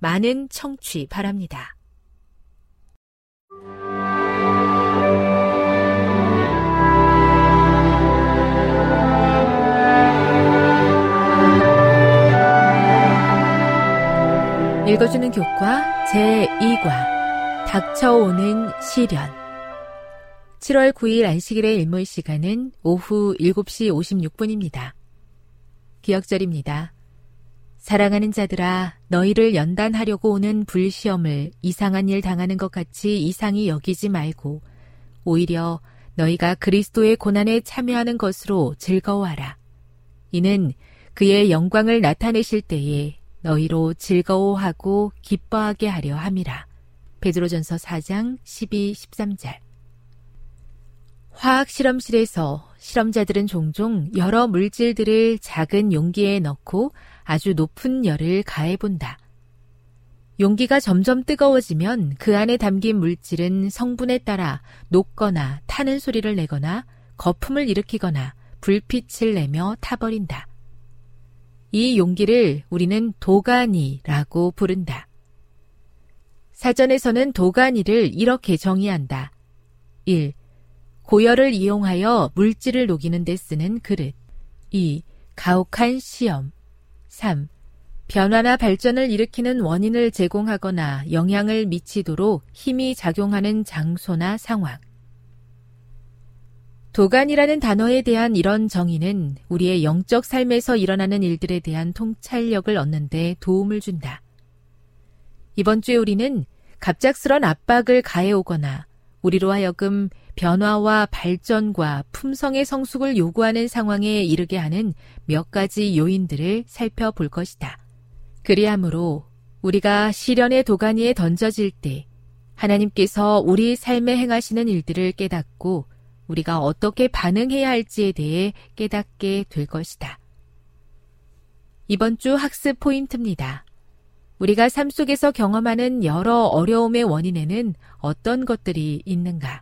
많은 청취 바랍니다. 읽어주는 교과 제2과 닥쳐오는 시련 7월 9일 안식일의 일몰 시간은 오후 7시 56분입니다. 기억절입니다. 사랑하는 자들아, 너희를 연단하려고 오는 불시험을 이상한 일 당하는 것 같이 이상히 여기지 말고, 오히려 너희가 그리스도의 고난에 참여하는 것으로 즐거워하라. 이는 그의 영광을 나타내실 때에 너희로 즐거워하고 기뻐하게 하려 함이라. 베드로전서 4장 12, 13절. 화학 실험실에서 실험자들은 종종 여러 물질들을 작은 용기에 넣고 아주 높은 열을 가해본다. 용기가 점점 뜨거워지면 그 안에 담긴 물질은 성분에 따라 녹거나 타는 소리를 내거나 거품을 일으키거나 불빛을 내며 타버린다. 이 용기를 우리는 도가니라고 부른다. 사전에서는 도가니를 이렇게 정의한다. 1. 고열을 이용하여 물질을 녹이는 데 쓰는 그릇. 2. 가혹한 시험. 3. 변화나 발전을 일으키는 원인을 제공하거나 영향을 미치도록 힘이 작용하는 장소나 상황. 도간이라는 단어에 대한 이런 정의는 우리의 영적 삶에서 일어나는 일들에 대한 통찰력을 얻는데 도움을 준다. 이번 주에 우리는 갑작스런 압박을 가해오거나 우리로 하여금 변화와 발전과 품성의 성숙을 요구하는 상황에 이르게 하는 몇 가지 요인들을 살펴볼 것이다. 그리하므로 우리가 시련의 도가니에 던져질 때 하나님께서 우리 삶에 행하시는 일들을 깨닫고 우리가 어떻게 반응해야 할지에 대해 깨닫게 될 것이다. 이번 주 학습 포인트입니다. 우리가 삶 속에서 경험하는 여러 어려움의 원인에는 어떤 것들이 있는가?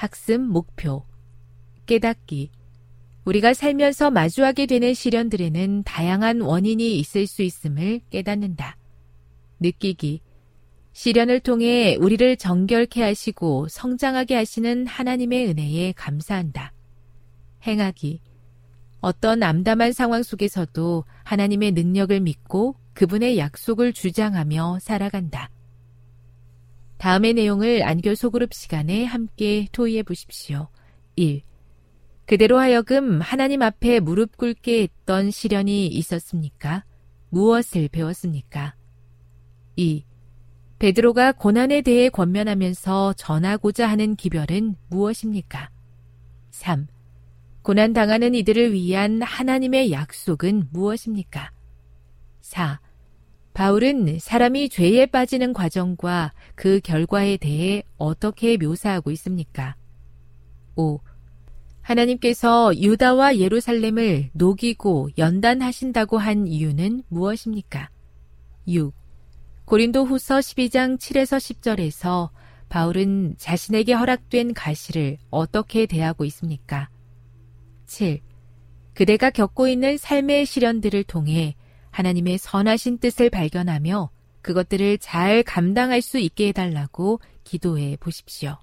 학습 목표. 깨닫기. 우리가 살면서 마주하게 되는 시련들에는 다양한 원인이 있을 수 있음을 깨닫는다. 느끼기. 시련을 통해 우리를 정결케 하시고 성장하게 하시는 하나님의 은혜에 감사한다. 행하기. 어떤 암담한 상황 속에서도 하나님의 능력을 믿고 그분의 약속을 주장하며 살아간다. 다음의 내용을 안교 소그룹 시간에 함께 토의해 보십시오. 1. 그대로 하여금 하나님 앞에 무릎 꿇게 했던 시련이 있었습니까? 무엇을 배웠습니까? 2. 베드로가 고난에 대해 권면하면서 전하고자 하는 기별은 무엇입니까? 3. 고난 당하는 이들을 위한 하나님의 약속은 무엇입니까? 4. 바울은 사람이 죄에 빠지는 과정과 그 결과에 대해 어떻게 묘사하고 있습니까? 5. 하나님께서 유다와 예루살렘을 녹이고 연단하신다고 한 이유는 무엇입니까? 6. 고린도 후서 12장 7에서 10절에서 바울은 자신에게 허락된 가시를 어떻게 대하고 있습니까? 7. 그대가 겪고 있는 삶의 시련들을 통해 하나님의 선하신 뜻을 발견하며 그것들을 잘 감당할 수 있게 해달라고 기도해 보십시오.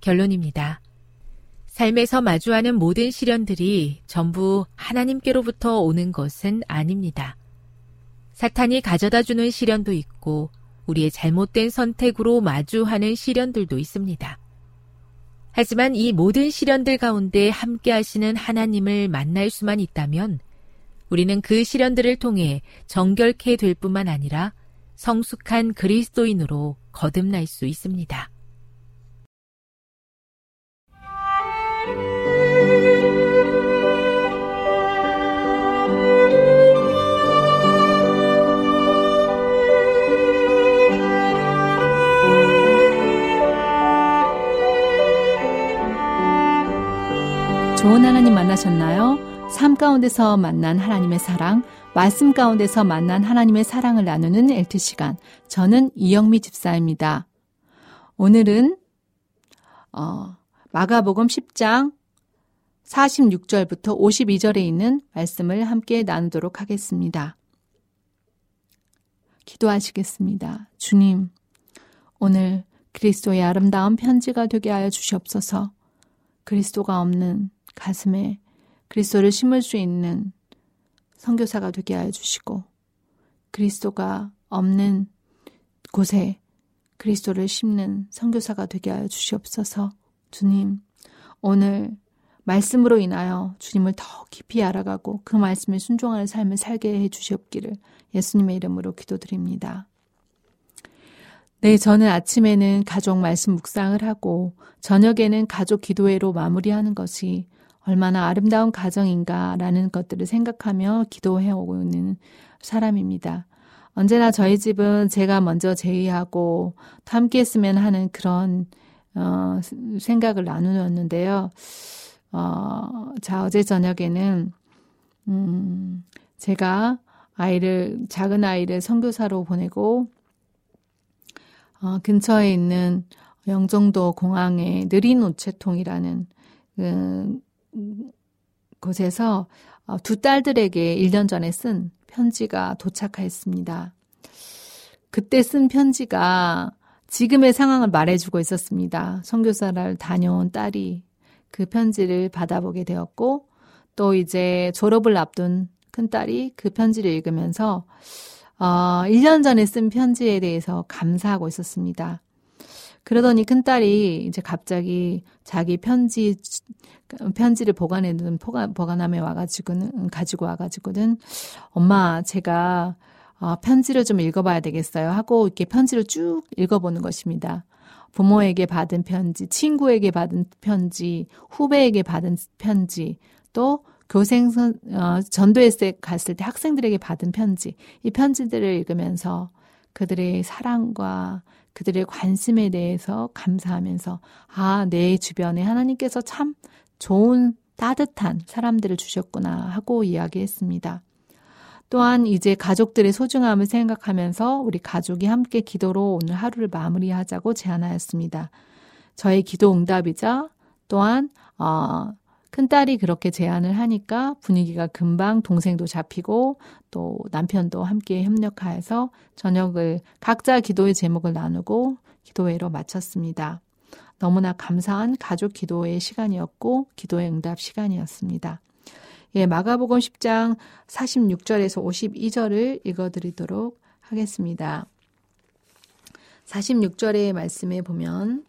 결론입니다. 삶에서 마주하는 모든 시련들이 전부 하나님께로부터 오는 것은 아닙니다. 사탄이 가져다 주는 시련도 있고 우리의 잘못된 선택으로 마주하는 시련들도 있습니다. 하지만 이 모든 시련들 가운데 함께 하시는 하나님을 만날 수만 있다면 우리는 그 시련들을 통해 정결케 될 뿐만 아니라 성숙한 그리스도인으로 거듭날 수 있습니다. 좋은 하나님 만나셨나요? 삶 가운데서 만난 하나님의 사랑, 말씀 가운데서 만난 하나님의 사랑을 나누는 엘트 시간. 저는 이영미 집사입니다. 오늘은 어, 마가복음 10장 46절부터 52절에 있는 말씀을 함께 나누도록 하겠습니다. 기도하시겠습니다. 주님, 오늘 그리스도의 아름다운 편지가 되게 하여 주시옵소서. 그리스도가 없는 가슴에 그리스도를 심을 수 있는 선교사가 되게 하여 주시고 그리스도가 없는 곳에 그리스도를 심는 선교사가 되게 하여 주시옵소서. 주님, 오늘 말씀으로 인하여 주님을 더 깊이 알아가고 그 말씀에 순종하는 삶을 살게 해 주시옵기를 예수님의 이름으로 기도드립니다. 네, 저는 아침에는 가족 말씀 묵상을 하고 저녁에는 가족 기도회로 마무리하는 것이 얼마나 아름다운 가정인가라는 것들을 생각하며 기도해 오고 있는 사람입니다. 언제나 저희 집은 제가 먼저 제의하고 함께 했으면 하는 그런 어, 생각을 나누었는데요. 어, 자, 어제 저녁에는 음, 제가 아이를 작은 아이를 선교사로 보내고 어, 근처에 있는 영종도 공항에 느린 우체통이라는 그 곳에서 어, 두 딸들에게 1년 전에 쓴 편지가 도착하였습니다. 그때 쓴 편지가 지금의 상황을 말해주고 있었습니다. 선교사를 다녀온 딸이 그 편지를 받아보게 되었고, 또 이제 졸업을 앞둔 큰 딸이 그 편지를 읽으면서, 어, 1년 전에 쓴 편지에 대해서 감사하고 있었습니다. 그러더니 큰딸이 이제 갑자기 자기 편지 편지를 보관해둔 보관함에 와가지고는 가지고 와가지고는 엄마 제가 어, 편지를 좀 읽어봐야 되겠어요 하고 이렇게 편지를 쭉 읽어보는 것입니다. 부모에게 받은 편지, 친구에게 받은 편지, 후배에게 받은 편지, 또 교생 선 어, 전도에 갔을 때 학생들에게 받은 편지, 이 편지들을 읽으면서 그들의 사랑과 그들의 관심에 대해서 감사하면서 아, 내 주변에 하나님께서 참 좋은 따뜻한 사람들을 주셨구나 하고 이야기했습니다. 또한 이제 가족들의 소중함을 생각하면서 우리 가족이 함께 기도로 오늘 하루를 마무리하자고 제안하였습니다. 저의 기도 응답이자 또한 어, 큰딸이 그렇게 제안을 하니까 분위기가 금방 동생도 잡히고 또 남편도 함께 협력하여서 저녁을 각자 기도의 제목을 나누고 기도회로 마쳤습니다. 너무나 감사한 가족 기도의 시간이었고 기도의 응답 시간이었습니다. 예, 마가복음 10장 46절에서 52절을 읽어 드리도록 하겠습니다. 46절의 말씀에 보면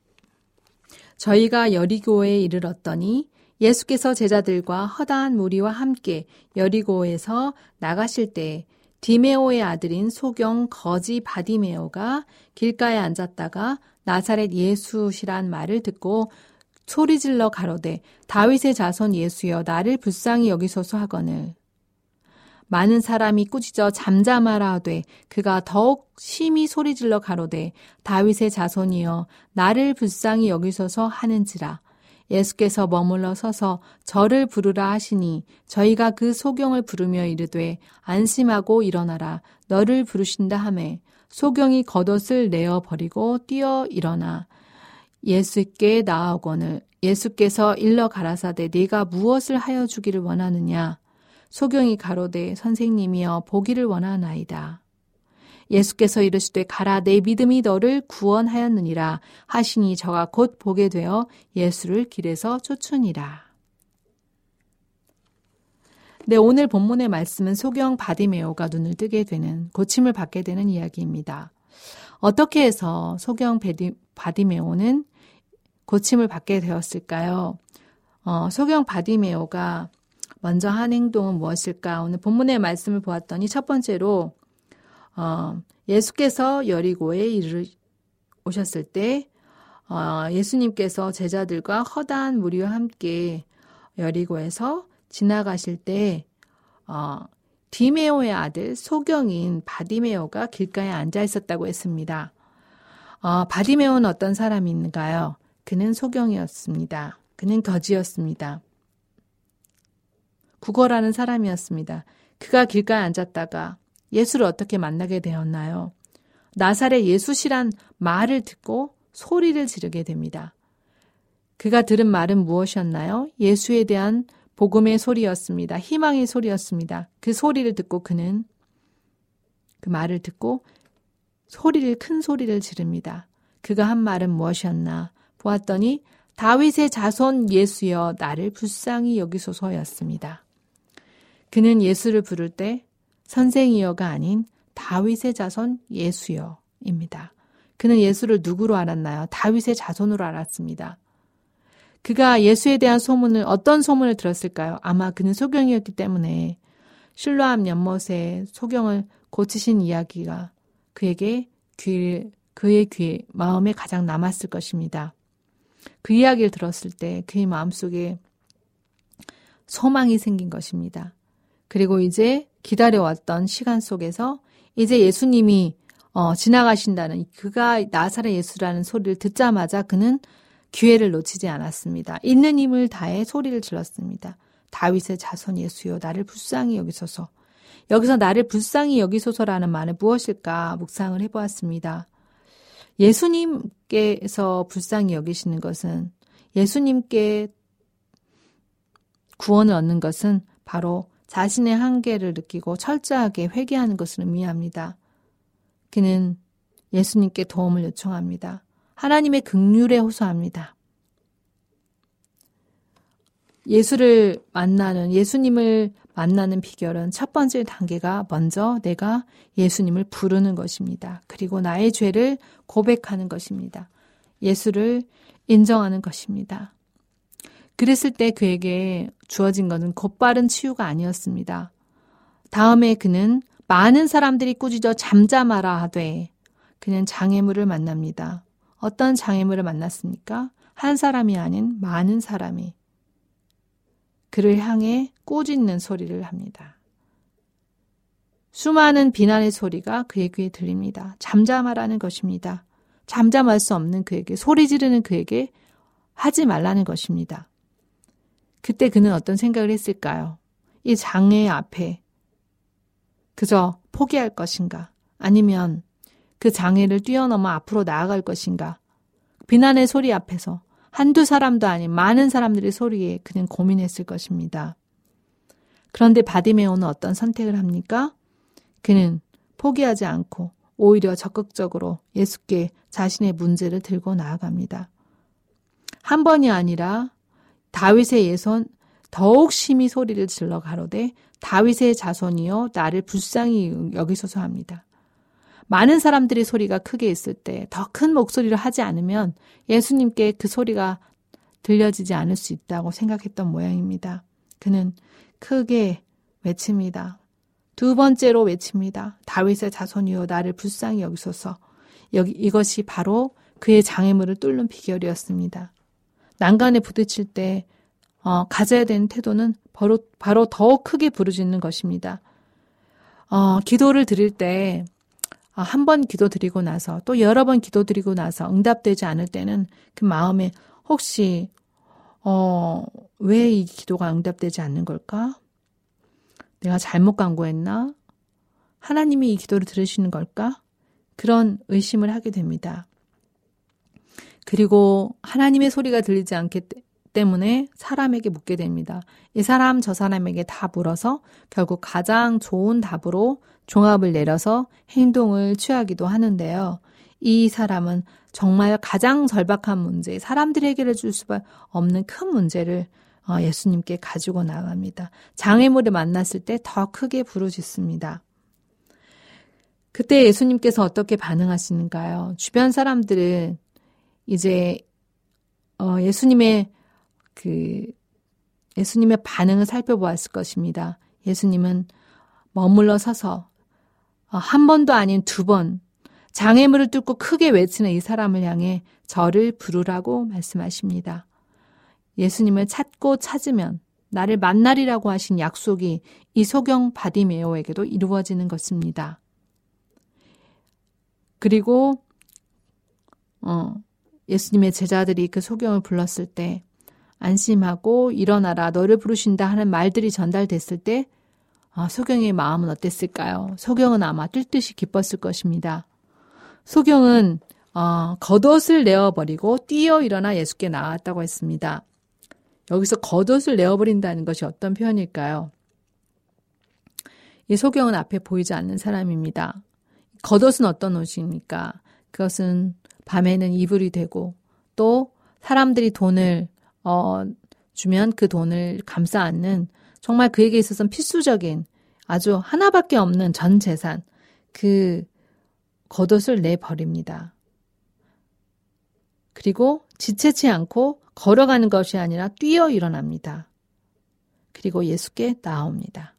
저희가 여리고에 이르렀더니 예수께서 제자들과 허다한 무리와 함께 여리고에서 나가실 때 디메오의 아들인 소경 거지 바디메오가 길가에 앉았다가 나사렛 예수시란 말을 듣고 소리질러 가로되 다윗의 자손 예수여 나를 불쌍히 여기소서 하거늘. 많은 사람이 꾸짖어 잠잠하라 하되 그가 더욱 심히 소리질러 가로되 다윗의 자손이여 나를 불쌍히 여기소서 하는지라. 예수께서 머물러 서서 저를 부르라 하시니 저희가 그 소경을 부르며 이르되 안심하고 일어나라. 너를 부르신다 하매 소경이 겉옷을 내어 버리고 뛰어 일어나 예수께 나아오거늘 예수께서 일러 가라사대 네가 무엇을 하여 주기를 원하느냐 소경이 가로되 선생님이여 보기를 원하나이다. 예수께서 이르시되 가라 내 믿음이 너를 구원하였느니라 하시니 저가 곧 보게 되어 예수를 길에서 쫓으니라. 네, 오늘 본문의 말씀은 소경 바디메오가 눈을 뜨게 되는 고침을 받게 되는 이야기입니다. 어떻게 해서 소경 바디메오는 고침을 받게 되었을까요? 어, 소경 바디메오가 먼저 한 행동은 무엇일까? 오늘 본문의 말씀을 보았더니 첫 번째로 어, 예수께서 여리고에 이르 오셨을 때 어, 예수님께서 제자들과 허다한 무리와 함께 여리고에서 지나가실 때 어, 디메오의 아들 소경인 바디메오가 길가에 앉아 있었다고 했습니다. 어, 바디메오는 어떤 사람인가요? 그는 소경이었습니다. 그는 거지였습니다. 국어라는 사람이었습니다. 그가 길가에 앉았다가 예수를 어떻게 만나게 되었나요? 나사렛 예수시란 말을 듣고 소리를 지르게 됩니다. 그가 들은 말은 무엇이었나요? 예수에 대한 복음의 소리였습니다. 희망의 소리였습니다. 그 소리를 듣고 그는 그 말을 듣고 소리를 큰 소리를 지릅니다. 그가 한 말은 무엇이었나 보았더니 다윗의 자손 예수여 나를 불쌍히 여기소서였습니다. 그는 예수를 부를 때 선생이여가 아닌 다윗의 자손 예수여입니다. 그는 예수를 누구로 알았나요? 다윗의 자손으로 알았습니다. 그가 예수에 대한 소문을 어떤 소문을 들었을까요? 아마 그는 소경이었기 때문에 실로암 연못에 소경을 고치신 이야기가 그에게 귀 그의 귀 마음에 가장 남았을 것입니다. 그 이야기를 들었을 때 그의 마음속에 소망이 생긴 것입니다. 그리고 이제 기다려왔던 시간 속에서 이제 예수님이 어, 지나가신다는 그가 나사렛 예수라는 소리를 듣자마자 그는 기회를 놓치지 않았습니다. 있는 힘을 다해 소리를 질렀습니다. 다윗의 자손 예수여 나를 불쌍히 여기소서. 여기서 나를 불쌍히 여기소서라는 말은 무엇일까 묵상을 해보았습니다. 예수님께서 불쌍히 여기시는 것은 예수님께 구원을 얻는 것은 바로 자신의 한계를 느끼고 철저하게 회개하는 것을 의미합니다. 그는 예수님께 도움을 요청합니다. 하나님의 극률에 호소합니다. 예수를 만나는 예수님을 만나는 비결은 첫 번째 단계가 먼저 내가 예수님을 부르는 것입니다. 그리고 나의 죄를 고백하는 것입니다. 예수를 인정하는 것입니다. 그랬을 때 그에게 주어진 것은 곧바른 치유가 아니었습니다. 다음에 그는 많은 사람들이 꾸짖어 잠잠하라 하되 그는 장애물을 만납니다. 어떤 장애물을 만났습니까? 한 사람이 아닌 많은 사람이 그를 향해 꾸짖는 소리를 합니다. 수많은 비난의 소리가 그의 귀에 들립니다. 잠잠하라는 것입니다. 잠잠할 수 없는 그에게 소리 지르는 그에게 하지 말라는 것입니다. 그때 그는 어떤 생각을 했을까요? 이 장애 앞에 그저 포기할 것인가? 아니면 그 장애를 뛰어넘어 앞으로 나아갈 것인가? 비난의 소리 앞에서 한두 사람도 아닌 많은 사람들의 소리에 그는 고민했을 것입니다. 그런데 바디메오는 어떤 선택을 합니까? 그는 포기하지 않고 오히려 적극적으로 예수께 자신의 문제를 들고 나아갑니다. 한 번이 아니라 다윗의 예손 더욱 심히 소리를 질러 가로되 다윗의 자손이여 나를 불쌍히 여기소서 합니다. 많은 사람들의 소리가 크게 있을 때 더 큰 목소리를 하지 않으면 예수님께 그 소리가 들려지지 않을 수 있다고 생각했던 모양입니다. 그는 크게 외칩니다. 두 번째로 외칩니다. 다윗의 자손이여 나를 불쌍히 여기소서. 여기 이것이 바로 그의 장애물을 뚫는 비결이었습니다. 난간에 부딪힐 때 어, 가져야 되는 태도는 바로, 바로 더 크게 부르짖는 것입니다. 어, 기도를 드릴 때, 어, 한 번 기도 드리고 나서, 또 여러 번 기도 드리고 나서 응답되지 않을 때는 그 마음에 혹시, 어, 왜 이 기도가 응답되지 않는 걸까? 내가 잘못 간구했나? 하나님이 이 기도를 들으시는 걸까? 그런 의심을 하게 됩니다. 그리고 하나님의 소리가 들리지 않기 때문에 사람에게 묻게 됩니다. 이 사람 저 사람에게 다 물어서 결국 가장 좋은 답으로 종합을 내려서 행동을 취하기도 하는데요. 이 사람은 정말 가장 절박한 문제, 사람들이 해결해 줄 수밖에 없는 큰 문제를 어, 예수님께 가지고 나갑니다. 장애물을 만났을 때 더 크게 부르짖습니다. 그때 예수님께서 어떻게 반응하시는가요? 주변 사람들은 이제 어, 예수님의 그 예수님의 반응을 살펴보았을 것입니다. 예수님은 머물러 서서 어, 한 번도 아닌 두 번 장애물을 뚫고 크게 외치는 이 사람을 향해 저를 부르라고 말씀하십니다. 예수님을 찾고 찾으면 나를 만나리라고 하신 약속이 이 소경 바디메오에게도 이루어지는 것입니다. 그리고 어, 예수님의 제자들이 그 소경을 불렀을 때 안심하고 일어나라 너를 부르신다 하는 말들이 전달됐을 때 아, 소경의 마음은 어땠을까요? 소경은 아마 뜰 듯이 기뻤을 것입니다. 소경은 어, 겉옷을 내어버리고 뛰어 일어나 예수께 나왔다고 했습니다. 여기서 겉옷을 내어버린다는 것이 어떤 표현일까요? 이 소경은 앞에 보이지 않는 사람입니다. 겉옷은 어떤 옷입니까? 그것은 밤에는 이불이 되고 또 사람들이 돈을 어, 주면 그 돈을 감싸 안는 정말 그에게 있어서는 필수적인 아주 하나밖에 없는 전 재산, 그 겉옷을 내버립니다. 그리고 지체치 않고 걸어가는 것이 아니라 뛰어 일어납니다. 그리고 예수께 나옵니다.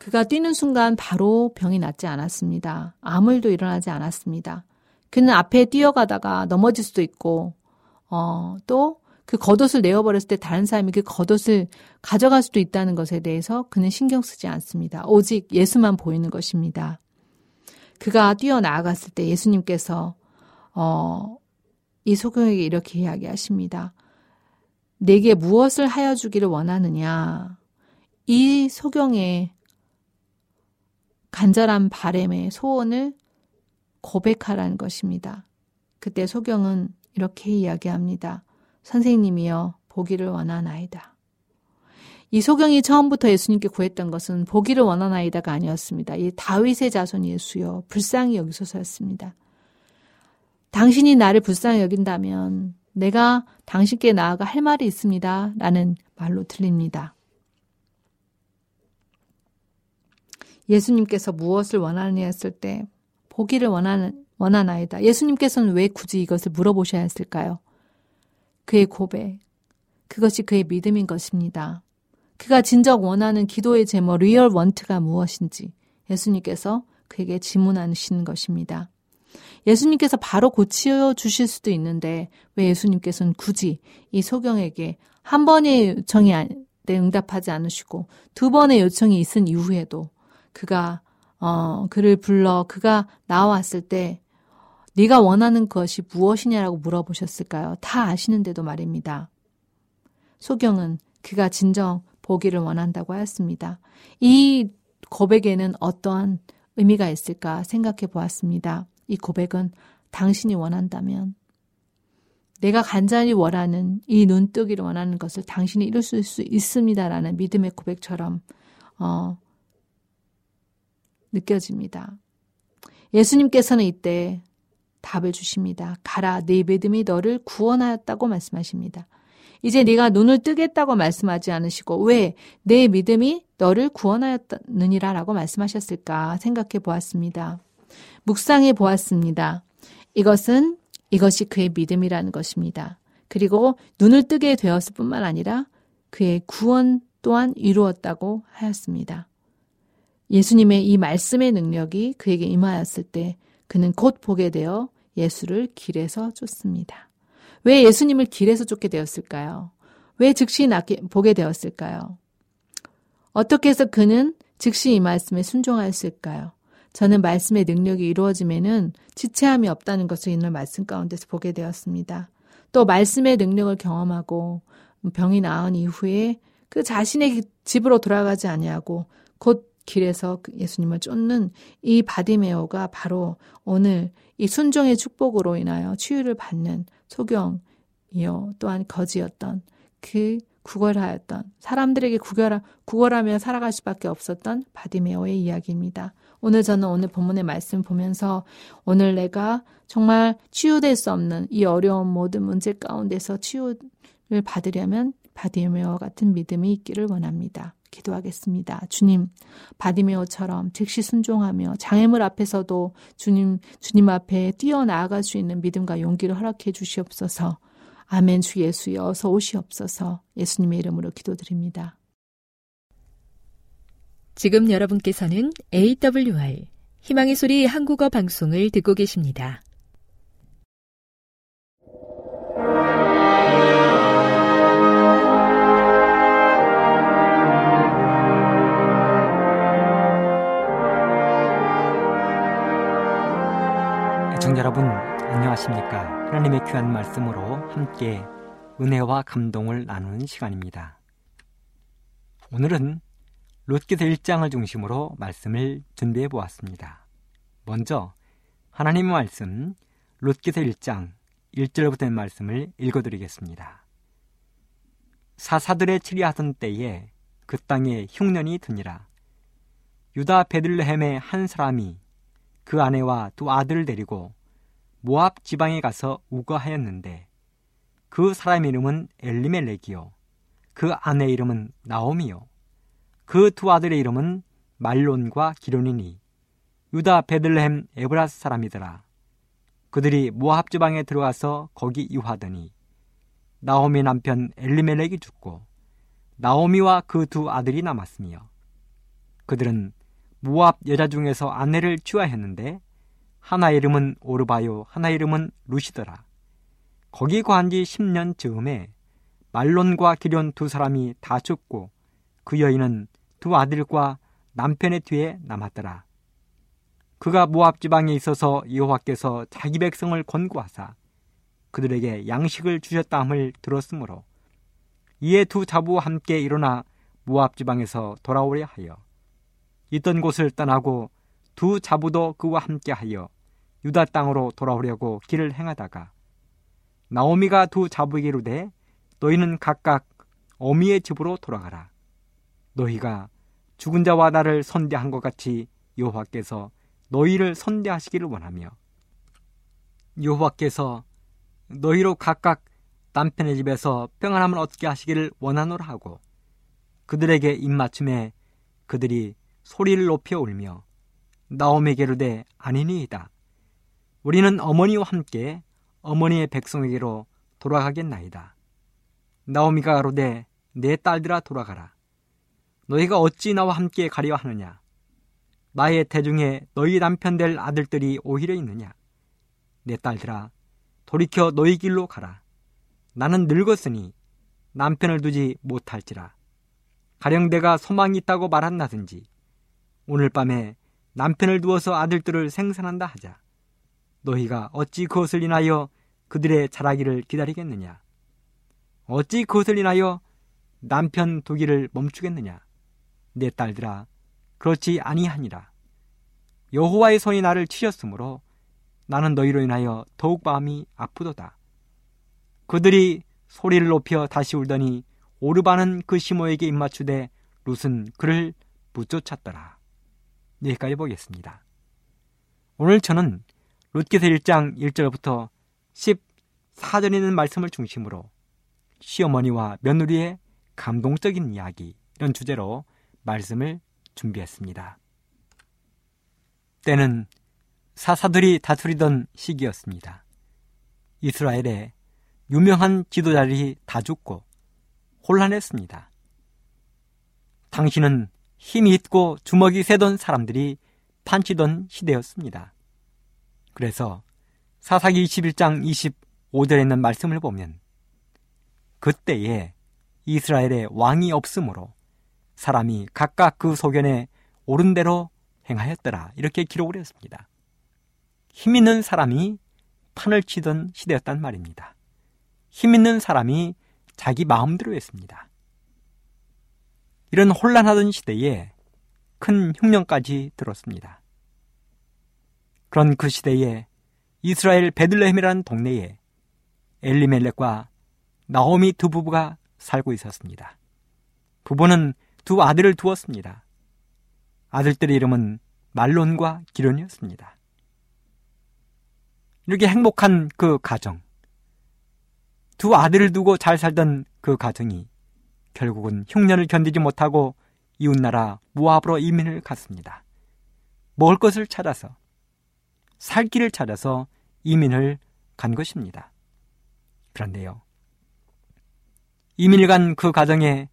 그가 뛰는 순간 바로 병이 낫지 않았습니다. 아무 일도 일어나지 않았습니다. 그는 앞에 뛰어가다가 넘어질 수도 있고 어, 또 그 겉옷을 내어버렸을 때 다른 사람이 그 겉옷을 가져갈 수도 있다는 것에 대해서 그는 신경 쓰지 않습니다. 오직 예수만 보이는 것입니다. 그가 뛰어나아갔을 때 예수님께서 어, 이 소경에게 이렇게 이야기하십니다. 내게 무엇을 하여 주기를 원하느냐? 이 소경의 간절한 바램의 소원을 고백하라는 것입니다. 그때 소경은 이렇게 이야기합니다. 선생님이여 보기를 원하나이다. 이 소경이 처음부터 예수님께 구했던 것은 보기를 원하나이다가 아니었습니다. 이 다윗의 자손 예수여 불쌍히 여기소서였습니다. 당신이 나를 불쌍히 여긴다면 내가 당신께 나아가 할 말이 있습니다. 라는 말로 들립니다. 예수님께서 무엇을 원하느냐 했을 때 보기를 원하는 원하나이다. 예수님께서는 왜 굳이 이것을 물어보셔야 했을까요? 그의 고백. 그것이 그의 믿음인 것입니다. 그가 진정 원하는 기도의 제목, real want가 무엇인지 예수님께서 그에게 질문하시는 것입니다. 예수님께서 바로 고치어 주실 수도 있는데 왜 예수님께서는 굳이 이 소경에게 한 번의 요청이 네, 응답하지 않으시고 두 번의 요청이 있은 이후에도 그가 어 그를 불러 그가 나왔을 때 네가 원하는 것이 무엇이냐라고 물어보셨을까요? 다 아시는데도 말입니다. 소경은 그가 진정 보기를 원한다고 하였습니다. 이 고백에는 어떠한 의미가 있을까 생각해 보았습니다. 이 고백은 당신이 원한다면 내가 간절히 원하는 이 눈뜨기를 원하는 것을 당신이 이룰 수 있습니다라는 믿음의 고백처럼 어, 느껴집니다. 예수님께서는 이때 답을 주십니다. 가라, 네 믿음이 너를 구원하였다고 말씀하십니다. 이제 네가 눈을 뜨겠다고 말씀하지 않으시고 왜 내 믿음이 너를 구원하였느니라라고 말씀하셨을까 생각해 보았습니다. 묵상해 보았습니다. 이것은 이것이 그의 믿음이라는 것입니다. 그리고 눈을 뜨게 되었을 뿐만 아니라 그의 구원 또한 이루었다고 하였습니다. 예수님의 이 말씀의 능력이 그에게 임하였을 때 그는 곧 보게 되어 예수를 길에서 쫓습니다. 왜 예수님을 길에서 쫓게 되었을까요? 왜 즉시 낫게, 보게 되었을까요? 어떻게 해서 그는 즉시 이 말씀에 순종하였을까요? 저는 말씀의 능력이 이루어짐에는 지체함이 없다는 것을 이날 말씀 가운데서 보게 되었습니다. 또 말씀의 능력을 경험하고 병이 나은 이후에 그 자신의 집으로 돌아가지 아니하고 곧 길에서 그 예수님을 쫓는 이 바디메오가 바로 오늘 이 순종의 축복으로 인하여 치유를 받는 소경이요 또한 거지였던 그 구걸하였던 사람들에게 구걸하, 구걸하며 살아갈 수밖에 없었던 바디메오의 이야기입니다. 오늘 저는 오늘 본문의 말씀 보면서 오늘 내가 정말 치유될 수 없는 이 어려운 모든 문제 가운데서 치유를 받으려면 바디메오 같은 믿음이 있기를 원합니다. 기도하겠습니다. 주님, 바디메오처럼 즉시 순종하며 장애물 앞에서도 주님, 주님 앞에 뛰어나아갈 수 있는 믿음과 용기를 허락해 주시옵소서. 아멘 주 예수여 어서 오시옵소서. 예수님의 이름으로 기도드립니다. 지금 여러분께서는 AWR 희망의 소리 한국어 방송을 듣고 계십니다. 애청 여러분 안녕하십니까? 하나님의 귀한 말씀으로 함께 은혜와 감동을 나누는 시간입니다. 오늘은 롯기서 1장을 중심으로 말씀을 준비해 보았습니다. 먼저 하나님의 말씀 롯기서 1장 1절부터 말씀을 읽어 드리겠습니다. 사사들의 치리하던 때에 그 땅에 흉년이 드니라. 유다 베들레헴의 한 사람이 그 아내와 두 아들을 데리고 모압 지방에 가서 우거하였는데 그 사람 이름은 엘리멜렉이요. 그 아내 이름은 나오미요. 그 두 아들의 이름은 말론과 기론이니 유다 베들레헴 에브라스 사람이더라. 그들이 모압 지방에 들어가서 거기 유하더니 나오미 남편 엘리멜렉이 죽고 나오미와 그 두 아들이 남았으며 그들은 모압 여자 중에서 아내를 취하였는데 하나 이름은 오르바요 하나 이름은 루시더라. 거기 거한 지 10년 즈음에 말론과 기련 두 사람이 다 죽고 그 여인은 두 아들과 남편의 뒤에 남았더라. 그가 모압 지방에 있어서 여호와께서 자기 백성을 권고하사 그들에게 양식을 주셨다함을 들었으므로 이에 두 자부와 함께 일어나 모압 지방에서 돌아오려 하여 있던 곳을 떠나고 두 자부도 그와 함께하여 유다 땅으로 돌아오려고 길을 행하다가 나오미가 두 자부에게 이르되 너희는 각각 어미의 집으로 돌아가라. 너희가 죽은 자와 나를 선대한 것 같이 여호와께서 너희를 선대하시기를 원하며 여호와께서 너희로 각각 남편의 집에서 평안함을 얻게 하시기를 원하노라 하고 그들에게 입맞춤에 그들이 소리를 높여 울며 나오미게로 되 아니니이다. 우리는 어머니와 함께 어머니의 백성에게로 돌아가겠나이다. 나오미가 가로되 내 딸들아 돌아가라. 너희가 어찌 나와 함께 가려 하느냐? 나의 대중에 너희 남편 될 아들들이 오히려 있느냐? 내 딸들아 돌이켜 너희 길로 가라. 나는 늙었으니 남편을 두지 못할지라. 가령 내가 소망이 있다고 말한다든지 오늘 밤에 남편을 두어서 아들들을 생산한다 하자. 너희가 어찌 그것을 인하여 그들의 자라기를 기다리겠느냐? 어찌 그것을 인하여 남편 두기를 멈추겠느냐? 내 딸들아, 그렇지 아니하니라. 여호와의 손이 나를 치셨으므로 나는 너희로 인하여 더욱 마음이 아프도다. 그들이 소리를 높여 다시 울더니 오르바는 그 시모에게 입맞추되 룻은 그를 붙쫓았더라. 여기까지 보겠습니다. 오늘 저는 룻기서 1장 1절부터 14절에 있는 말씀을 중심으로 시어머니와 며느리의 감동적인 이야기 이런 주제로 말씀을 준비했습니다. 때는 사사들이 다스리던 시기였습니다. 이스라엘에 유명한 지도자들이 다 죽고 혼란했습니다. 당신은 힘이 있고 주먹이 세던 사람들이 판치던 시대였습니다. 그래서 사사기 21장 25절에 있는 말씀을 보면 그때에 이스라엘에 왕이 없으므로 사람이 각각 그 소견에 옳은 대로 행하였더라. 이렇게 기록을 했습니다. 힘 있는 사람이 판을 치던 시대였단 말입니다. 힘 있는 사람이 자기 마음대로 했습니다. 이런 혼란하던 시대에 큰 흉년까지 들었습니다. 그런 그 시대에 이스라엘 베들레헴이라는 동네에 엘리멜렉과 나오미 두 부부가 살고 있었습니다. 부부는 두 아들을 두었습니다. 아들들의 이름은 말론과 기론이었습니다. 이렇게 행복한 그 가정, 두 아들을 두고 잘 살던 그 가정이 결국은 흉년을 견디지 못하고 이웃나라 무압으로 이민을 갔습니다. 먹을 것을 찾아서 살 길을 찾아서 이민을 간 것입니다. 그런데요. 이민을 간 그 가정에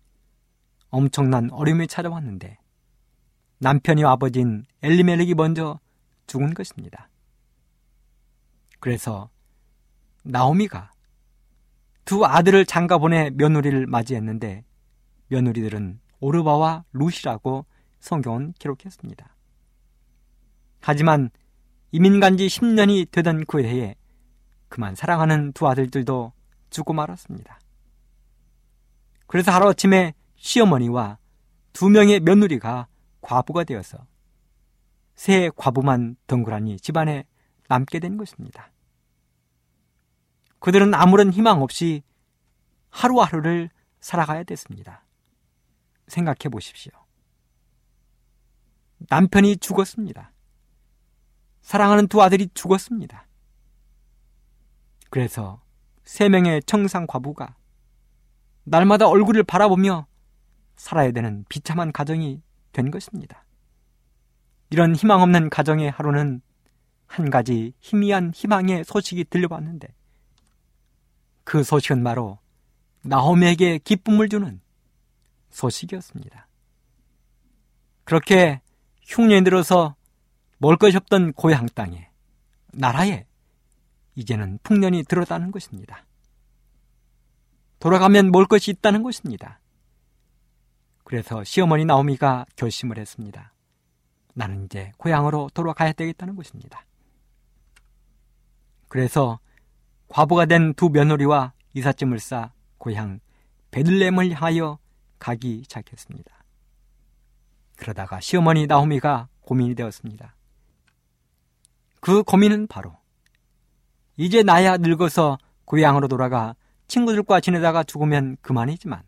엄청난 어려움이 찾아왔는데 남편이 아버지인 엘리멜렉이 먼저 죽은 것입니다. 그래서 나오미가 두 아들을 장가 보내 며느리를 맞이했는데 며느리들은 오르바와 루시라고 성경은 기록했습니다. 하지만 이민 간지 10년이 되던 그 해에 그만 사랑하는 두 아들들도 죽고 말았습니다. 그래서 하루아침에 시어머니와 두 명의 며느리가 과부가 되어서 새 과부만 덩그라니 집안에 남게 된 것입니다. 그들은 아무런 희망 없이 하루하루를 살아가야 됐습니다. 생각해 보십시오. 남편이 죽었습니다. 사랑하는 두 아들이 죽었습니다. 그래서 세 명의 청상 과부가 날마다 얼굴을 바라보며 살아야 되는 비참한 가정이 된 것입니다. 이런 희망 없는 가정의 하루는 한 가지 희미한 희망의 소식이 들려왔는데 그 소식은 바로 나홈에게 기쁨을 주는 소식이었습니다. 그렇게 흉년이 들어서 먹을 것이 없던 고향 땅에 나라에 이제는 풍년이 들었다는 것입니다. 돌아가면 먹을 것이 있다는 것입니다. 그래서 시어머니 나오미가 결심을 했습니다. 나는 이제 고향으로 돌아가야 되겠다는 것입니다. 그래서 과부가 된 두 며느리와 이삿짐을 싸 고향 베들렘을 향하여 가기 시작했습니다. 그러다가 시어머니 나오미가 고민이 되었습니다. 그 고민은 바로 이제 나야 늙어서 고향으로 돌아가 친구들과 지내다가 죽으면 그만이지만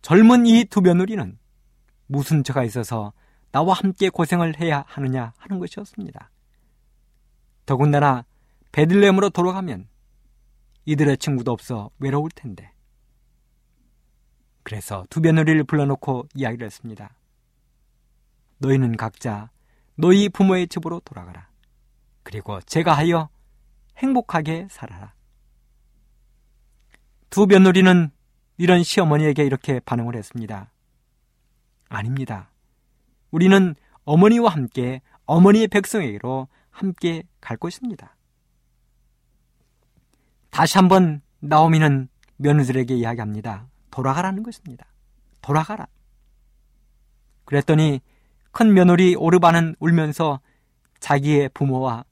젊은 이 두 며느리는 무슨 죄가 있어서 나와 함께 고생을 해야 하느냐 하는 것이었습니다. 더군다나 베들레헴으로 돌아가면 이들의 친구도 없어 외로울 텐데. 그래서 두 며느리를 불러놓고 이야기를 했습니다. 너희는 각자 너희 부모의 집으로 돌아가라. 그리고 제가 하여 행복하게 살아라. 두 며느리는 이런 시어머니에게 이렇게 반응을 했습니다. 아닙니다. 우리는 어머니와 함께 어머니의 백성에게로 함께 갈 것입니다. 다시 한번 나오미는 며느들에게 이야기합니다. 돌아가라는 것입니다. 돌아가라. 그랬더니 큰 며느리 오르바는 울면서 자기의 부모와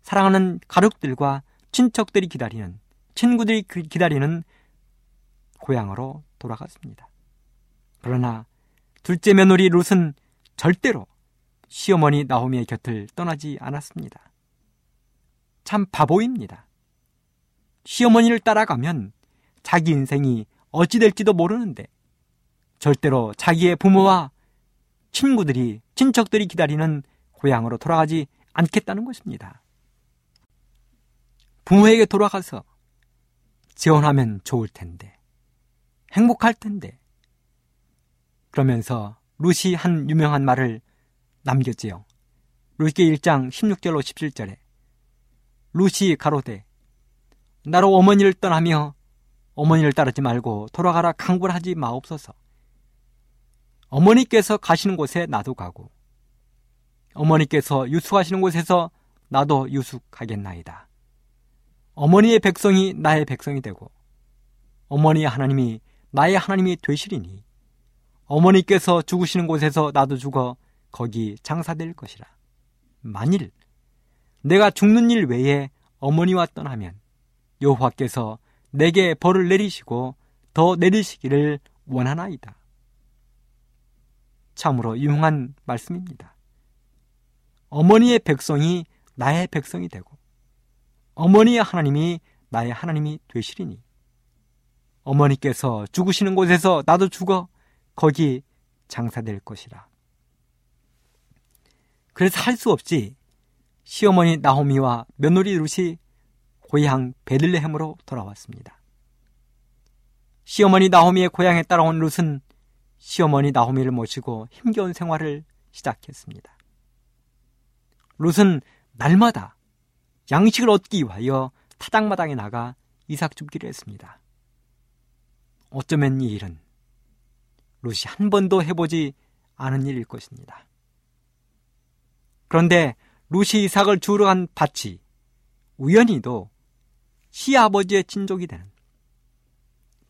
사랑하는 가족들과 친척들이 기다리는 친구들이 기다리는 고향으로 돌아갔습니다. 그러나 둘째 며느리 룻은 절대로 시어머니 나오미의 곁을 떠나지 않았습니다. 참 바보입니다. 시어머니를 따라가면 자기 인생이 어찌 될지도 모르는데 절대로 자기의 부모와 친구들이, 친척들이 기다리는 고향으로 돌아가지 않겠다는 것입니다. 부모에게 돌아가서 재혼하면 좋을 텐데, 행복할 텐데, 그러면서 루시 한 유명한 말을 남겼지요. 루시의 1장 16절로 17절에 루시 가로되 나로 어머니를 떠나며 어머니를 따르지 말고 돌아가라 강구하지 마옵소서. 어머니께서 가시는 곳에 나도 가고 어머니께서 유숙하시는 곳에서 나도 유숙하겠나이다. 어머니의 백성이 나의 백성이 되고 어머니의 하나님이 나의 하나님이 되시리니 어머니께서 죽으시는 곳에서 나도 죽어 거기 장사될 것이라. 만일 내가 죽는 일 외에 어머니와 떠나면 여호와께서 내게 벌을 내리시고 더 내리시기를 원하나이다. 참으로 유용한 말씀입니다. 어머니의 백성이 나의 백성이 되고 어머니의 하나님이 나의 하나님이 되시리니 어머니께서 죽으시는 곳에서 나도 죽어 거기 장사될 것이라. 그래서 할 수 없이 시어머니 나호미와 며느리 룻이 고향 베들레헴으로 돌아왔습니다. 시어머니 나호미의 고향에 따라온 룻은 시어머니 나호미를 모시고 힘겨운 생활을 시작했습니다. 룻은 날마다 양식을 얻기 위하여 타작마당에 나가 이삭 줍기를 했습니다. 어쩌면 이 일은 룻이 한 번도 해보지 않은 일일 것입니다. 그런데 룻이 이삭을 주우러 간 밭이 우연히도 시아버지의 친족이 되는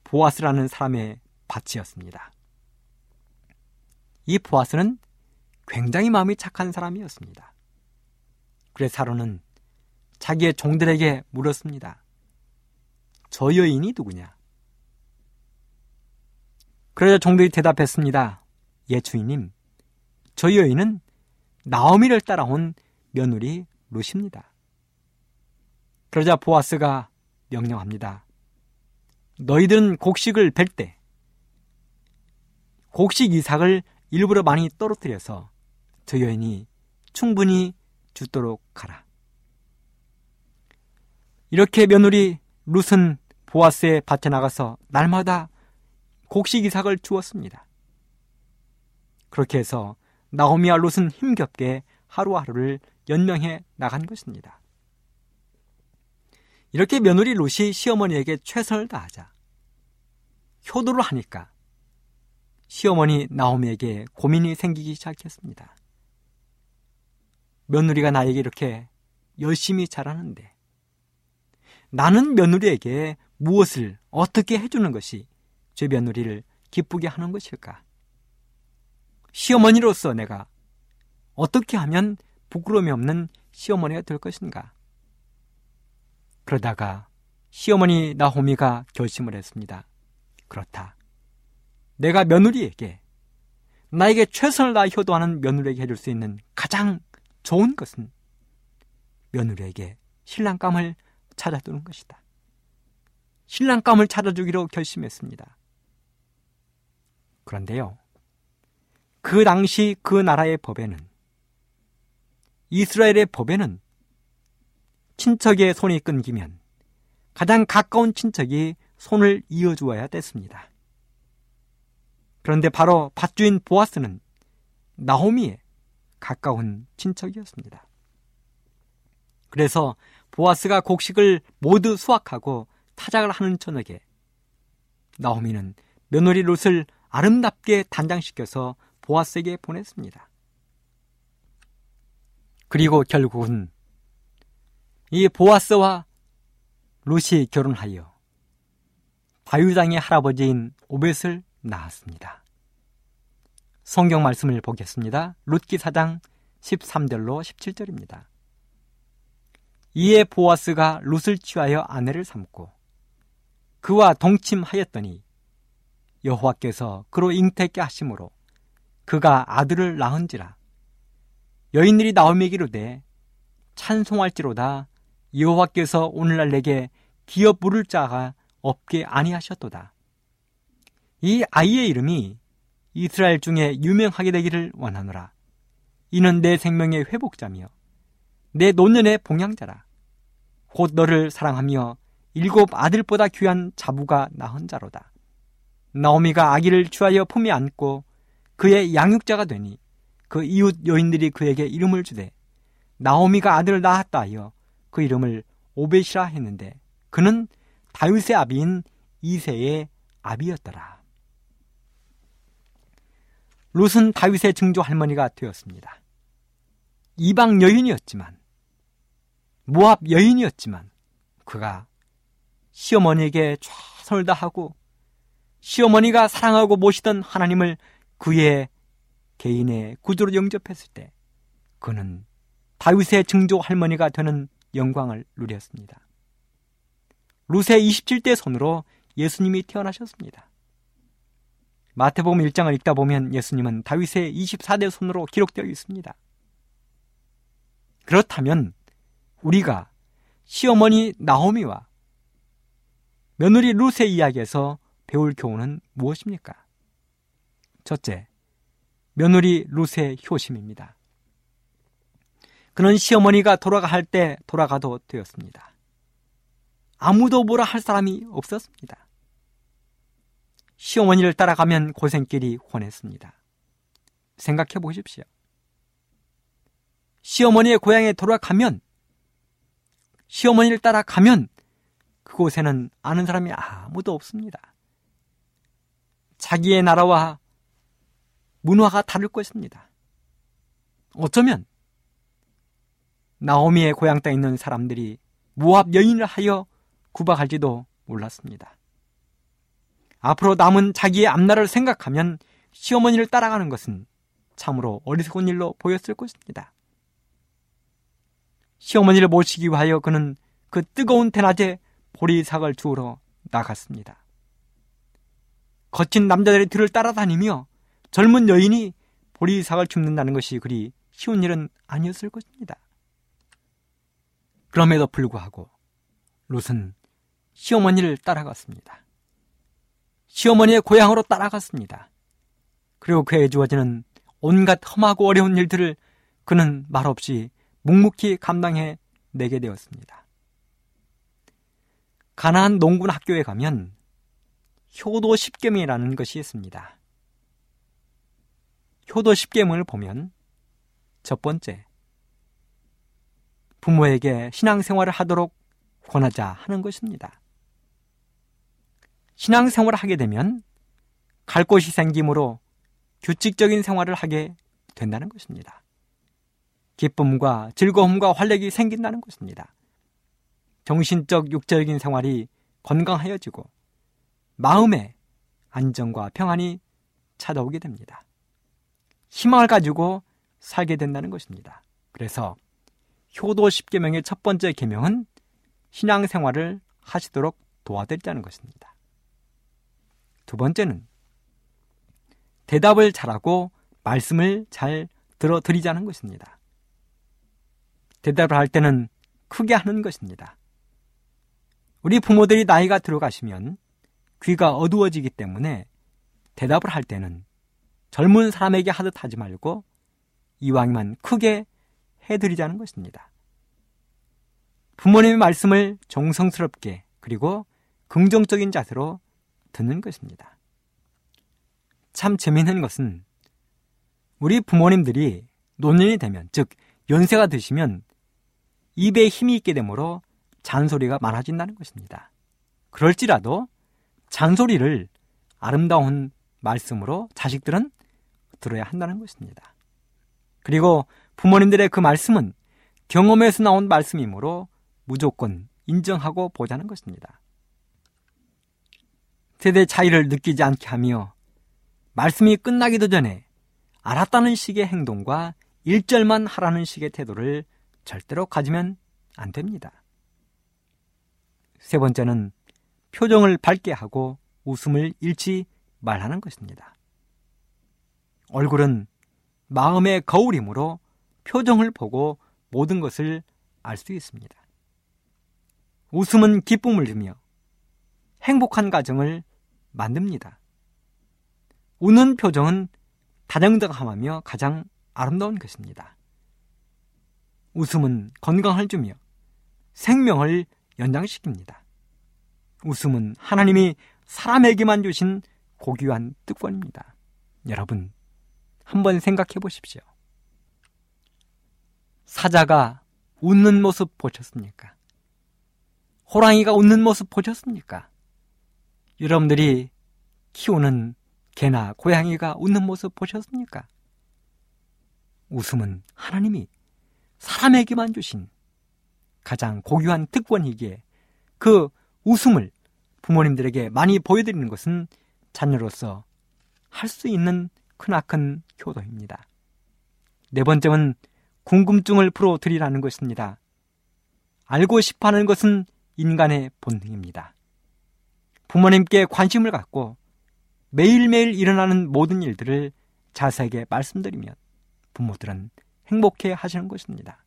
보아스라는 사람의 밭이었습니다. 이 보아스는 굉장히 마음이 착한 사람이었습니다. 그래서 사로는 자기의 종들에게 물었습니다. 저 여인이 누구냐? 그러자 종들이 대답했습니다. 예 주인님, 저 여인은 나오미를 따라온 며느리 루시입니다. 그러자 보아스가 명령합니다. 너희들은 곡식을 벨 때 곡식 이삭을 일부러 많이 떨어뜨려서 저 여인이 충분히 죽도록 하라. 이렇게 며느리 룻은 보아스의 밭에 나가서 날마다 곡식 이삭을 주었습니다. 그렇게 해서 나오미와 롯은 힘겹게 하루하루를 연명해 나간 것입니다. 이렇게 며느리 롯이 시어머니에게 최선을 다하자 효도를 하니까 시어머니 나오미에게 고민이 생기기 시작했습니다. 며느리가 나에게 이렇게 열심히 잘하는데 나는 며느리에게 무엇을 어떻게 해주는 것이 제 며느리를 기쁘게 하는 것일까? 시어머니로서 내가 어떻게 하면 부끄러움이 없는 시어머니가 될 것인가? 그러다가 시어머니 나호미가 결심을 했습니다. 그렇다. 내가 며느리에게 나에게 최선을 다해 효도하는 며느리에게 해줄 수 있는 가장 좋은 것은 며느리에게 신랑감을 찾아두는 것이다. 신랑감을 찾아주기로 결심했습니다. 그런데요, 그 당시 그 나라의 법에는 이스라엘의 법에는 친척의 손이 끊기면 가장 가까운 친척이 손을 이어주어야 됐습니다. 그런데 바로 밭주인 보아스는 나호미의 가까운 친척이었습니다. 그래서 보아스가 곡식을 모두 수확하고 타작을 하는 저녁에 나호미는 며느리 롯을 아름답게 단장시켜서 보아스에게 보냈습니다. 그리고 결국은 이 보아스와 롯이 결혼하여 다유장의 할아버지인 오벳을 낳았습니다. 성경 말씀을 보겠습니다. 룻기 4장 13절로 17절입니다. 이에 보아스가 룻을 취하여 아내를 삼고 그와 동침하였더니 여호와께서 그로 잉태케 하심으로 그가 아들을 낳은지라 여인들이 나오미기로되 찬송할지로다 여호와께서 오늘날 내게 기업 부를 자가 없게 아니하셨도다. 이 아이의 이름이 이스라엘 중에 유명하게 되기를 원하노라. 이는 내 생명의 회복자며 내 노년의 봉양자라. 곧 너를 사랑하며 일곱 아들보다 귀한 자부가 낳은 자로다. 나오미가 아기를 취하여 품에 안고 그의 양육자가 되니 그 이웃 여인들이 그에게 이름을 주되 나오미가 아들을 낳았다 하여 그 이름을 오벳이라 했는데 그는 다윗의 아비인 이세의 아비였더라. 룻은 다윗의 증조 할머니가 되었습니다. 이방 여인이었지만 모압 여인이었지만 그가 시어머니에게 최선을 다하고 시어머니가 사랑하고 모시던 하나님을 그의 개인의 구조로 영접했을 때 그는 다윗의 증조 할머니가 되는 영광을 누렸습니다. 루세 27대 손으로 예수님이 태어나셨습니다. 마태복음 1장을 읽다 보면 예수님은 다윗의 24대 손으로 기록되어 있습니다. 그렇다면 우리가 시어머니 나오미와 며느리 루세 이야기에서 배울 교훈은 무엇입니까? 첫째, 며느리 루세 효심입니다. 그는 시어머니가 돌아가 할때 돌아가도 되었습니다. 아무도 뭐라 할 사람이 없었습니다. 시어머니를 따라가면 고생길이 훤했습니다. 생각해 보십시오. 시어머니의 고향에 돌아가면, 시어머니를 따라가면 그곳에는 아는 사람이 아무도 없습니다. 자기의 나라와 문화가 다를 것입니다. 어쩌면 나오미의 고향 땅에 있는 사람들이 무합 여인을 하여 구박할지도 몰랐습니다. 앞으로 남은 자기의 앞날을 생각하면 시어머니를 따라가는 것은 참으로 어리석은 일로 보였을 것입니다. 시어머니를 모시기 위하여 그는 그 뜨거운 대낮에 보리삭을 주우러 나갔습니다. 거친 남자들의 뒤를 따라다니며 젊은 여인이 보리삭을 줍는다는 것이 그리 쉬운 일은 아니었을 것입니다. 그럼에도 불구하고 롯은 시어머니를 따라갔습니다. 시어머니의 고향으로 따라갔습니다. 그리고 그에게 주어지는 온갖 험하고 어려운 일들을 그는 말없이 묵묵히 감당해 내게 되었습니다. 가나안 농군 학교에 가면 효도 십계명이라는 것이 있습니다. 효도 십계명을 보면 첫 번째 부모에게 신앙생활을 하도록 권하자 하는 것입니다. 신앙생활을 하게 되면 갈 곳이 생기므로 규칙적인 생활을 하게 된다는 것입니다. 기쁨과 즐거움과 활력이 생긴다는 것입니다. 정신적, 육적인 생활이 건강하여지고 마음의 안정과 평안이 찾아오게 됩니다. 희망을 가지고 살게 된다는 것입니다. 그래서 효도 10계명의 첫 번째 계명은 신앙생활을 하시도록 도와드리자는 것입니다. 두 번째는 대답을 잘하고 말씀을 잘 들어드리자는 것입니다. 대답을 할 때는 크게 하는 것입니다. 우리 부모들이 나이가 들어가시면 귀가 어두워지기 때문에 대답을 할 때는 젊은 사람에게 하듯 하지 말고 이왕이만 크게 해드리자는 것입니다. 부모님의 말씀을 정성스럽게 그리고 긍정적인 자세로 듣는 것입니다. 참 재미있는 것은 우리 부모님들이 노년이 되면, 즉, 연세가 드시면 입에 힘이 있게 되므로 잔소리가 많아진다는 것입니다. 그럴지라도 잔소리를 아름다운 말씀으로 자식들은 들어야 한다는 것입니다. 그리고 부모님들의 그 말씀은 경험에서 나온 말씀이므로 무조건 인정하고 보자는 것입니다. 세대 차이를 느끼지 않게 하며 말씀이 끝나기도 전에 알았다는 식의 행동과 일절만 하라는 식의 태도를 절대로 가지면 안 됩니다. 세 번째는 표정을 밝게 하고 웃음을 잃지 말하는 것입니다. 얼굴은 마음의 거울이므로 표정을 보고 모든 것을 알 수 있습니다. 웃음은 기쁨을 주며 행복한 가정을 만듭니다. 웃는 표정은 다정다감하며 가장 아름다운 것입니다. 웃음은 건강을 주며 생명을 연장시킵니다. 웃음은 하나님이 사람에게만 주신 고귀한 특권입니다. 여러분, 한번 생각해 보십시오. 사자가 웃는 모습 보셨습니까? 호랑이가 웃는 모습 보셨습니까? 여러분들이 키우는 개나 고양이가 웃는 모습 보셨습니까? 웃음은 하나님이 사람에게만 주신 가장 고귀한 특권이기에 그 웃음을 부모님들에게 많이 보여드리는 것은 자녀로서 할 수 있는 크나큰 효도입니다. 네 번째는 궁금증을 풀어드리라는 것입니다. 알고 싶어 하는 것은 인간의 본능입니다. 부모님께 관심을 갖고 매일매일 일어나는 모든 일들을 자세하게 말씀드리면 부모들은 행복해 하시는 것입니다.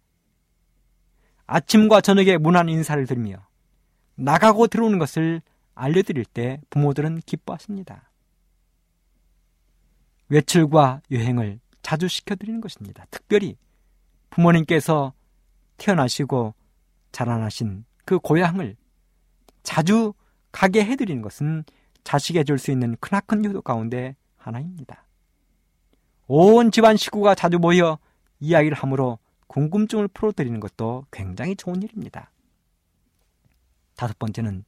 아침과 저녁에 문안 인사를 드리며 나가고 들어오는 것을 알려드릴 때 부모들은 기뻐하십니다. 외출과 여행을 자주 시켜드리는 것입니다. 특별히 부모님께서 태어나시고 자라나신 그 고향을 자주 가게 해드리는 것은 자식에 줄 수 있는 크나큰 효도 가운데 하나입니다. 온 집안 식구가 자주 모여 이야기를 함으로 궁금증을 풀어드리는 것도 굉장히 좋은 일입니다. 다섯 번째는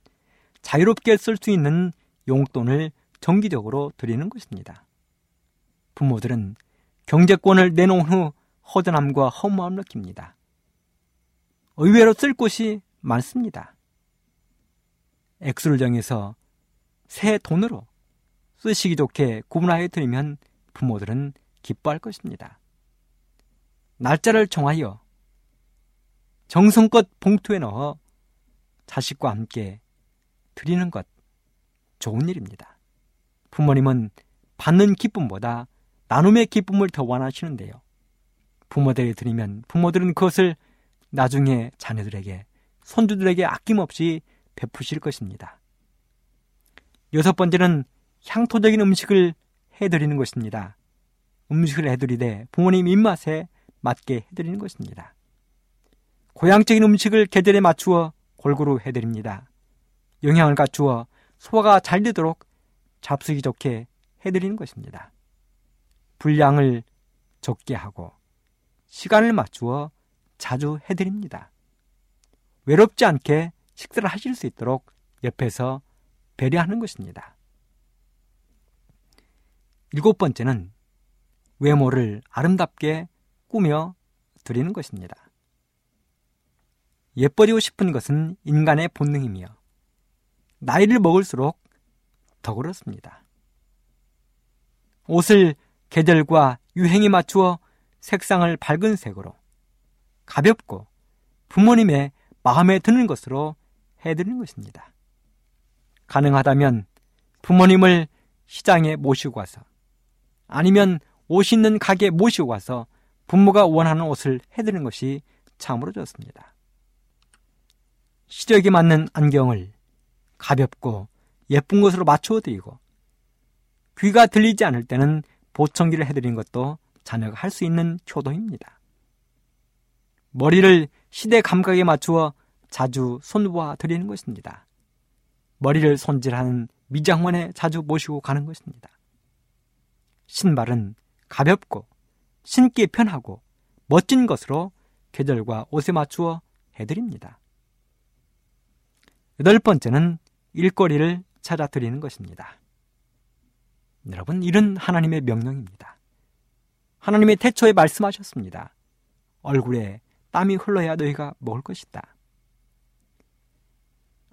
자유롭게 쓸 수 있는 용돈을 정기적으로 드리는 것입니다. 부모들은 경제권을 내놓은 후 허전함과 허무함을 느낍니다. 의외로 쓸 곳이 많습니다. 액수를 정해서 새 돈으로 쓰시기 좋게 구분하여 드리면 부모들은 기뻐할 것입니다. 날짜를 정하여 정성껏 봉투에 넣어 자식과 함께 드리는 것 좋은 일입니다. 부모님은 받는 기쁨보다 나눔의 기쁨을 더 원하시는데요. 부모들에게 드리면 부모들은 그것을 나중에 자녀들에게 손주들에게 아낌없이 베푸실 것입니다. 여섯 번째는 향토적인 음식을 해드리는 것입니다. 음식을 해드리되 부모님 입맛에 맞게 해드리는 것입니다. 고향적인 음식을 계절에 맞추어 골고루 해드립니다. 영양을 갖추어 소화가 잘 되도록 잡수기 좋게 해드리는 것입니다. 분량을 적게 하고 시간을 맞추어 자주 해드립니다. 외롭지 않게 식사를 하실 수 있도록 옆에서 배려하는 것입니다. 일곱 번째는 외모를 아름답게 꾸며 드리는 것입니다. 예뻐지고 싶은 것은 인간의 본능이며 나이를 먹을수록 더 그렇습니다. 옷을 계절과 유행에 맞추어 색상을 밝은 색으로 가볍고 부모님의 마음에 드는 것으로 해드리는 것입니다. 가능하다면 부모님을 시장에 모시고 와서 아니면 옷 있는 가게 모시고 와서 부모가 원하는 옷을 해드리는 것이 참으로 좋습니다. 시력에 맞는 안경을 가볍고 예쁜 것으로 맞추어 드리고 귀가 들리지 않을 때는 보청기를 해드리는 것도 자녀가 할 수 있는 효도입니다. 머리를 시대 감각에 맞추어 자주 손보아 드리는 것입니다. 머리를 손질하는 미장원에 자주 모시고 가는 것입니다. 신발은 가볍고 신기 편하고 멋진 것으로 계절과 옷에 맞추어 해드립니다. 여덟 번째는 일거리를 찾아 드리는 것입니다. 여러분, 이런 하나님의 명령입니다. 하나님의 태초에 말씀하셨습니다. 얼굴에 땀이 흘러야 너희가 먹을 것이다.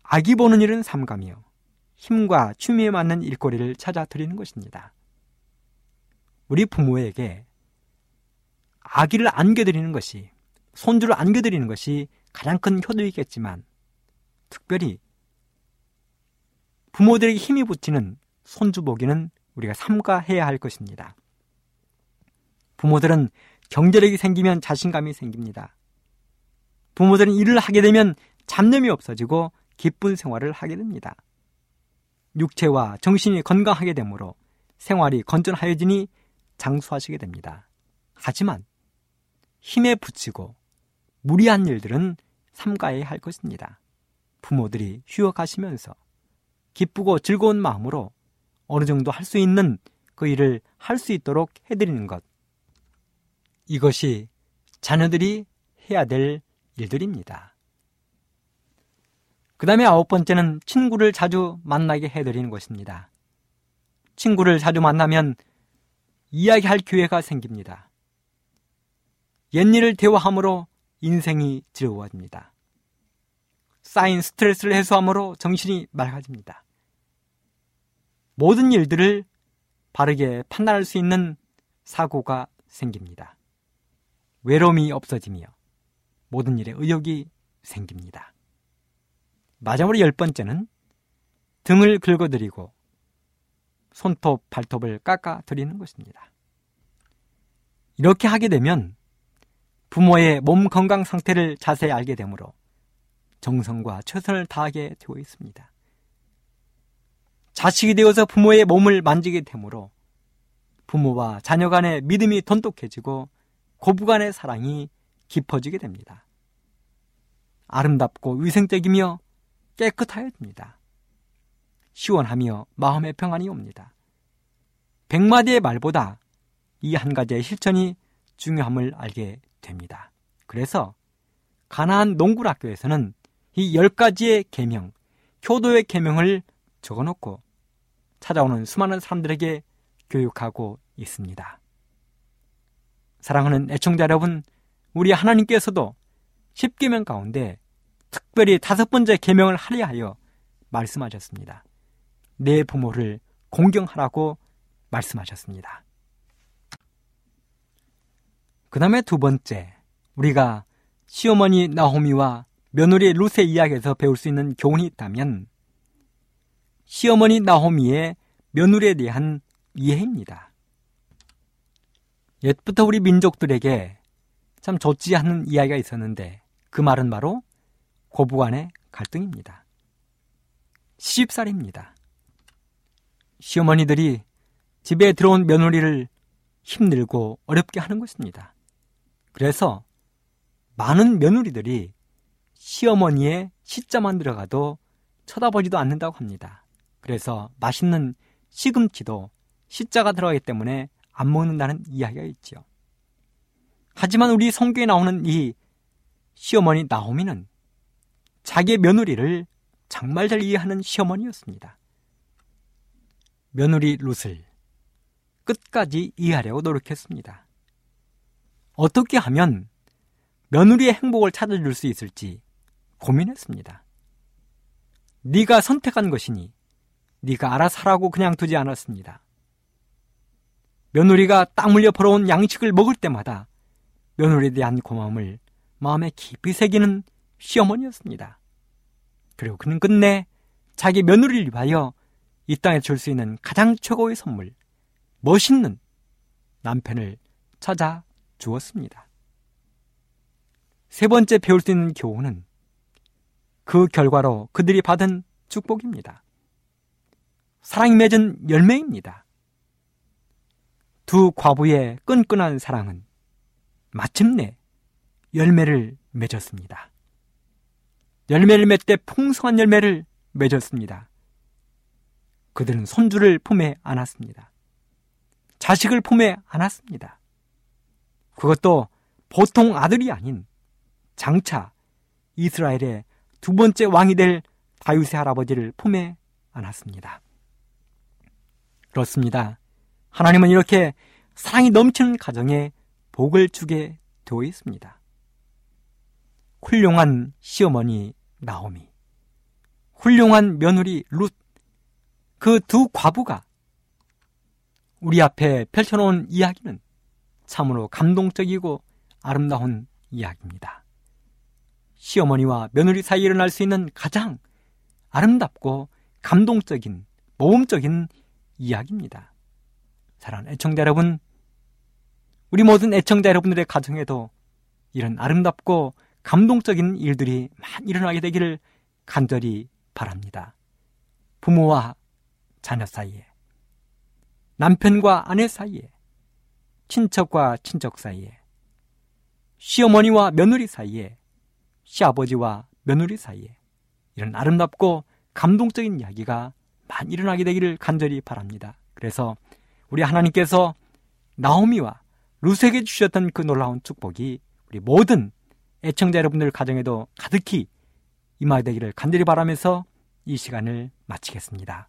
아기 보는 일은 삼가며 힘과 취미에 맞는 일거리를 찾아 드리는 것입니다. 우리 부모에게 아기를 안겨드리는 것이, 손주를 안겨드리는 것이 가장 큰 효도이겠지만, 특별히 부모들에게 힘이 붙이는 손주 보기는 우리가 삼가해야 할 것입니다. 부모들은 경제력이 생기면 자신감이 생깁니다. 부모들은 일을 하게 되면 잡념이 없어지고 기쁜 생활을 하게 됩니다. 육체와 정신이 건강하게 되므로 생활이 건전하여지니 장수하시게 됩니다. 하지만 힘에 붙이고 무리한 일들은 삼가해야 할 것입니다. 부모들이 휴학하시면서 기쁘고 즐거운 마음으로 어느 정도 할 수 있는 그 일을 할 수 있도록 해드리는 것. 이것이 자녀들이 해야 될 일들입니다. 그 다음에 아홉 번째는 친구를 자주 만나게 해드리는 것입니다. 친구를 자주 만나면 이야기할 기회가 생깁니다. 옛일을 대화함으로 인생이 즐거워집니다. 쌓인 스트레스를 해소함으로 정신이 맑아집니다. 모든 일들을 바르게 판단할 수 있는 사고가 생깁니다. 외로움이 없어지며 모든 일에 의욕이 생깁니다. 마지막으로 열 번째는 등을 긁어드리고 손톱, 발톱을 깎아드리는 것입니다. 이렇게 하게 되면 부모의 몸 건강 상태를 자세히 알게 되므로 정성과 최선을 다하게 되고 있습니다. 자식이 되어서 부모의 몸을 만지게 되므로 부모와 자녀 간의 믿음이 돈독해지고 고부 간의 사랑이 깊어지게 됩니다. 아름답고 위생적이며 깨끗하여집니다. 시원하며 마음의 평안이 옵니다. 백마디의 말보다 이 한 가지의 실천이 중요함을 알게 됩니다. 그래서 가나안 농구학교에서는 이 열 가지의 계명, 효도의 계명을 적어놓고 찾아오는 수많은 사람들에게 교육하고 있습니다. 사랑하는 애청자 여러분, 우리 하나님께서도 10계명 가운데 특별히 다섯 번째 계명을 하려 하여 말씀하셨습니다. 내 부모를 공경하라고 말씀하셨습니다. 그 다음에 두 번째, 우리가 시어머니 나호미와 며느리 루세 이야기에서 배울 수 있는 교훈이 있다면 시어머니 나호미의 며느리에 대한 이해입니다. 옛부터 우리 민족들에게 참 좋지 않은 이야기가 있었는데 그 말은 바로 고부간의 갈등입니다. 시집살입니다. 시어머니들이 집에 들어온 며느리를 힘들고 어렵게 하는 것입니다. 그래서 많은 며느리들이 시어머니의 시자만 들어가도 쳐다보지도 않는다고 합니다. 그래서 맛있는 시금치도 시자가 들어가기 때문에 안 먹는다는 이야기가 있죠. 하지만 우리 성경에 나오는 이 시어머니 나오미는 자기의 며느리를 정말 잘 이해하는 시어머니였습니다. 며느리 룻을 끝까지 이해하려고 노력했습니다. 어떻게 하면 며느리의 행복을 찾아줄 수 있을지 고민했습니다. 네가 선택한 것이니 네가 알아서 하라고 그냥 두지 않았습니다. 며느리가 딱 물려 벌어온 양식을 먹을 때마다 며느리에 대한 고마움을 마음에 깊이 새기는 시어머니였습니다. 그리고 그는 끝내 자기 며느리를 위하여 이 땅에 줄 수 있는 가장 최고의 선물, 멋있는 남편을 찾아 주었습니다. 세 번째 배울 수 있는 교훈은 그 결과로 그들이 받은 축복입니다. 사랑이 맺은 열매입니다. 두 과부의 끈끈한 사랑은 마침내 열매를 맺었습니다. 열매를 맺되 풍성한 열매를 맺었습니다. 그들은 손주를 품에 안았습니다. 자식을 품에 안았습니다. 그것도 보통 아들이 아닌 장차 이스라엘의 두 번째 왕이 될 다윗의 할아버지를 품에 안았습니다. 그렇습니다. 하나님은 이렇게 사랑이 넘치는 가정에 복을 주게 되어 있습니다. 훌륭한 시어머니 나오미, 훌륭한 며느리 룻, 그 두 과부가 우리 앞에 펼쳐놓은 이야기는 참으로 감동적이고 아름다운 이야기입니다. 시어머니와 며느리 사이에 일어날 수 있는 가장 아름답고 감동적인 모험적인 이야기입니다. 사랑하는 애청자 여러분, 우리 모든 애청자 여러분들의 가정에도 이런 아름답고 감동적인 일들이 많이 일어나게 되기를 간절히 바랍니다. 부모와 자녀 사이에, 남편과 아내 사이에, 친척과 친척 사이에, 시어머니와 며느리 사이에, 시아버지와 며느리 사이에 이런 아름답고 감동적인 이야기가 많이 일어나게 되기를 간절히 바랍니다. 그래서 우리 하나님께서 나오미와 루세에게 주셨던 그 놀라운 축복이 우리 모든 애청자 여러분들 가정에도 가득히 임하되기를 간절히 바라면서 이 시간을 마치겠습니다.